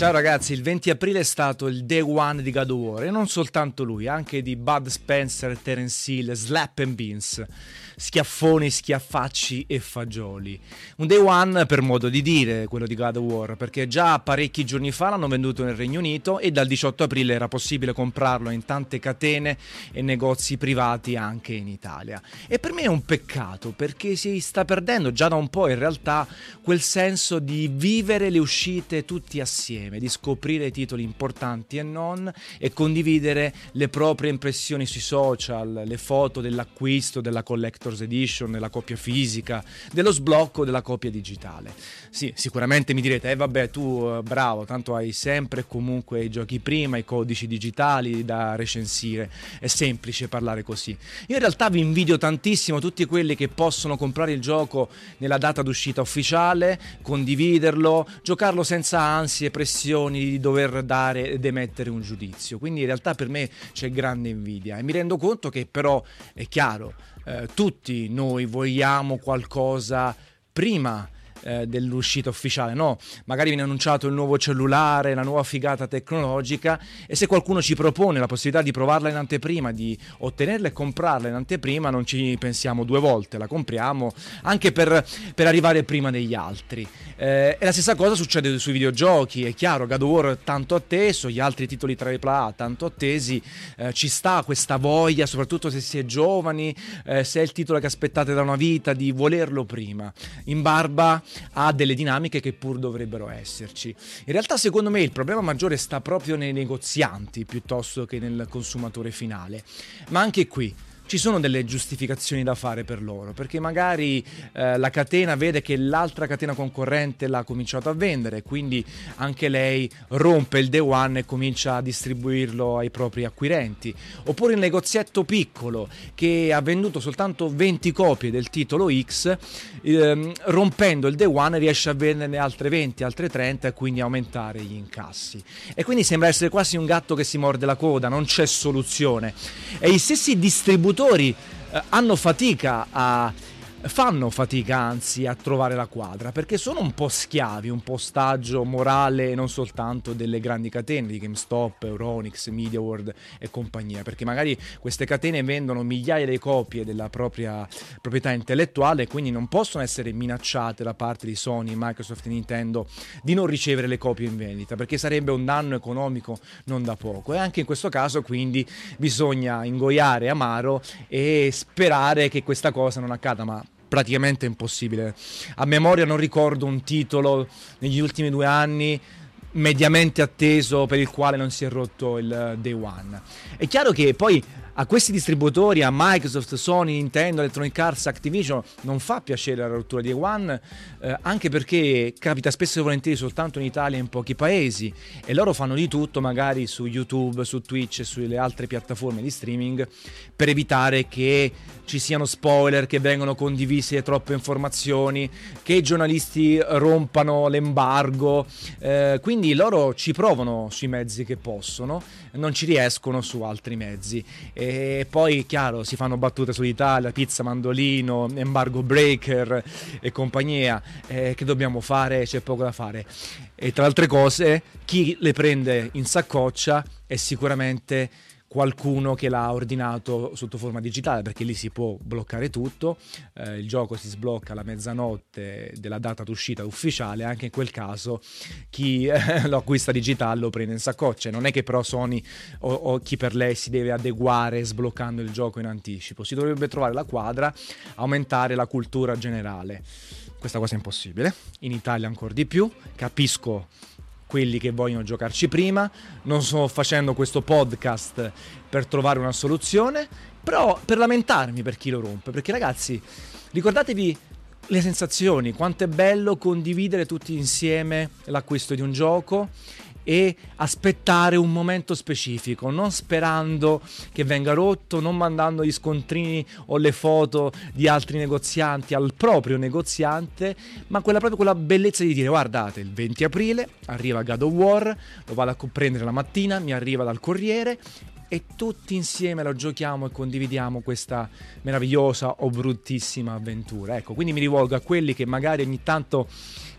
Ciao ragazzi, il 20 aprile è stato il day one di God of War e non soltanto lui, anche di Bud Spencer, Terence Hill, Slap and Beans schiaffoni, schiaffacci e fagioli. Un day one per modo di dire quello di God of War, perché già parecchi giorni fa l'hanno venduto nel Regno Unito e dal 18 aprile era possibile comprarlo in tante catene e negozi privati anche in Italia. E per me è un peccato perché si sta perdendo già da un po' in realtà quel senso di vivere le uscite tutti assieme, di scoprire titoli importanti e non e condividere le proprie impressioni sui social, le foto dell'acquisto, della collector Collector's Edition, della copia fisica, dello sblocco della copia digitale. Sì, sicuramente mi direte, eh vabbè tu eh, bravo, tanto hai sempre e comunque i giochi prima, i codici digitali da recensire, è semplice parlare così. Io in realtà vi invidio tantissimo tutti quelli che possono comprare il gioco nella data d'uscita ufficiale, condividerlo, giocarlo senza ansie e pressioni di dover dare ed emettere un giudizio. Quindi in realtà per me c'è grande invidia e mi rendo conto che però è chiaro, eh, tutti noi vogliamo qualcosa prima eh, dell'uscita ufficiale, no? Magari viene annunciato il nuovo cellulare, la nuova figata tecnologica e se qualcuno ci propone la possibilità di provarla in anteprima, di ottenerla e comprarla in anteprima, non ci pensiamo due volte, la compriamo anche per, per arrivare prima degli altri. Eh, e la stessa cosa succede sui videogiochi, è chiaro, God of War tanto atteso, gli altri titoli AAA tanto attesi, eh, ci sta questa voglia, soprattutto se si è giovani, eh, se è il titolo che aspettate da una vita, di volerlo prima, in barba a delle dinamiche che pur dovrebbero esserci. In realtà secondo me il problema maggiore sta proprio nei negozianti piuttosto che nel consumatore finale, ma anche qui ci sono delle giustificazioni da fare per loro, perché magari eh, la catena vede che l'altra catena concorrente l'ha cominciato a vendere, quindi anche lei rompe il day one e comincia a distribuirlo ai propri acquirenti. Oppure il negozietto piccolo che ha venduto soltanto 20 copie del titolo X, ehm, rompendo il day one riesce a venderne altre 20, altre 30 e quindi aumentare gli incassi. E quindi sembra essere quasi un gatto che si morde la coda, non c'è soluzione. E i stessi distributori giocatori eh, hanno fatica a fanno fatica anzi a trovare la quadra perché sono un po' schiavi, un po' ostaggio morale non soltanto delle grandi catene di GameStop, Euronix, MediaWorld e compagnia, perché magari queste catene vendono migliaia di copie della propria proprietà intellettuale e quindi non possono essere minacciate da parte di Sony, Microsoft e Nintendo di non ricevere le copie in vendita perché sarebbe un danno economico non da poco. E anche in questo caso quindi bisogna ingoiare amaro e sperare che questa cosa non accada ma praticamente impossibile. A memoria non ricordo un titolo negli ultimi due anni mediamente atteso per il quale non si è rotto il day one. È chiaro che poi a questi distributori, a Microsoft, Sony, Nintendo, Electronic Arts, Activision, non fa piacere la rottura di One, eh, anche perché capita spesso e volentieri soltanto in Italia e in pochi paesi e loro fanno di tutto, magari su YouTube, su Twitch e sulle altre piattaforme di streaming, per evitare che ci siano spoiler, che vengano condivise troppe informazioni, che i giornalisti rompano l'embargo. Eh, quindi loro ci provano sui mezzi che possono, non ci riescono su altri mezzi. E poi, chiaro, si fanno battute sull'Italia, pizza mandolino, embargo breaker e compagnia. Eh, che dobbiamo fare? C'è poco da fare. E tra altre cose, chi le prende in saccoccia è sicuramente qualcuno che l'ha ordinato sotto forma digitale perché lì si può bloccare tutto eh, il gioco si sblocca alla mezzanotte della data d'uscita ufficiale anche in quel caso chi eh, lo acquista digitale lo prende in saccoccia non è che però Sony o, o, chi per lei si deve adeguare sbloccando il gioco in anticipo. Si dovrebbe trovare la quadra aumentare la cultura generale. Questa cosa è impossibile. In Italia ancora di più. Capisco quelli che vogliono giocarci prima. Non sto facendo questo podcast per trovare una soluzione, però per lamentarmi per chi lo rompe, perché ragazzi, ricordatevi le sensazioni, quanto è bello condividere tutti insieme l'acquisto di un gioco e aspettare un momento specifico, non sperando che venga rotto, non mandando gli scontrini o le foto di altri negozianti al proprio negoziante, ma quella proprio quella bellezza di dire guardate, il 20 aprile arriva God of War, lo vado a prendere la mattina, mi arriva dal corriere e tutti insieme lo giochiamo e condividiamo questa meravigliosa o bruttissima avventura. Ecco, quindi mi rivolgo a quelli che magari ogni tanto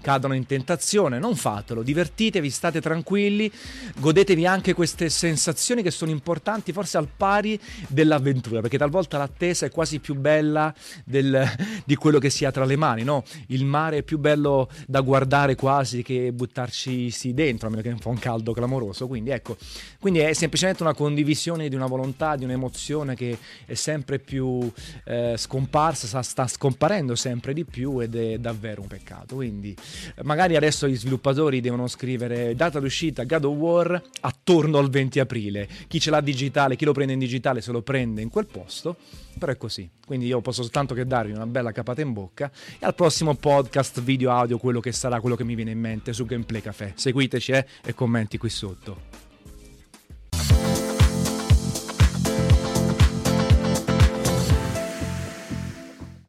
cadono in tentazione, non fatelo, divertitevi, state tranquilli, godetevi anche queste sensazioni che sono importanti, forse al pari dell'avventura, perché talvolta l'attesa è quasi più bella del, di quello che si ha tra le mani, no? Il mare è più bello da guardare quasi che buttarci dentro, a meno che fa un caldo clamoroso, quindi ecco, quindi è semplicemente una condivisione di una volontà, di un'emozione che è sempre più eh, scomparsa, sta scomparendo sempre di più ed è davvero un peccato. Quindi magari adesso gli sviluppatori devono scrivere data d'uscita God of War attorno al 20 aprile. Chi ce l'ha digitale, chi lo prende in digitale se lo prende in quel posto, però è così. Quindi io posso soltanto che darvi una bella capata in bocca e al prossimo podcast video audio quello che sarà quello che mi viene in mente su Gameplay Café. Seguiteci eh, e commenti qui sotto.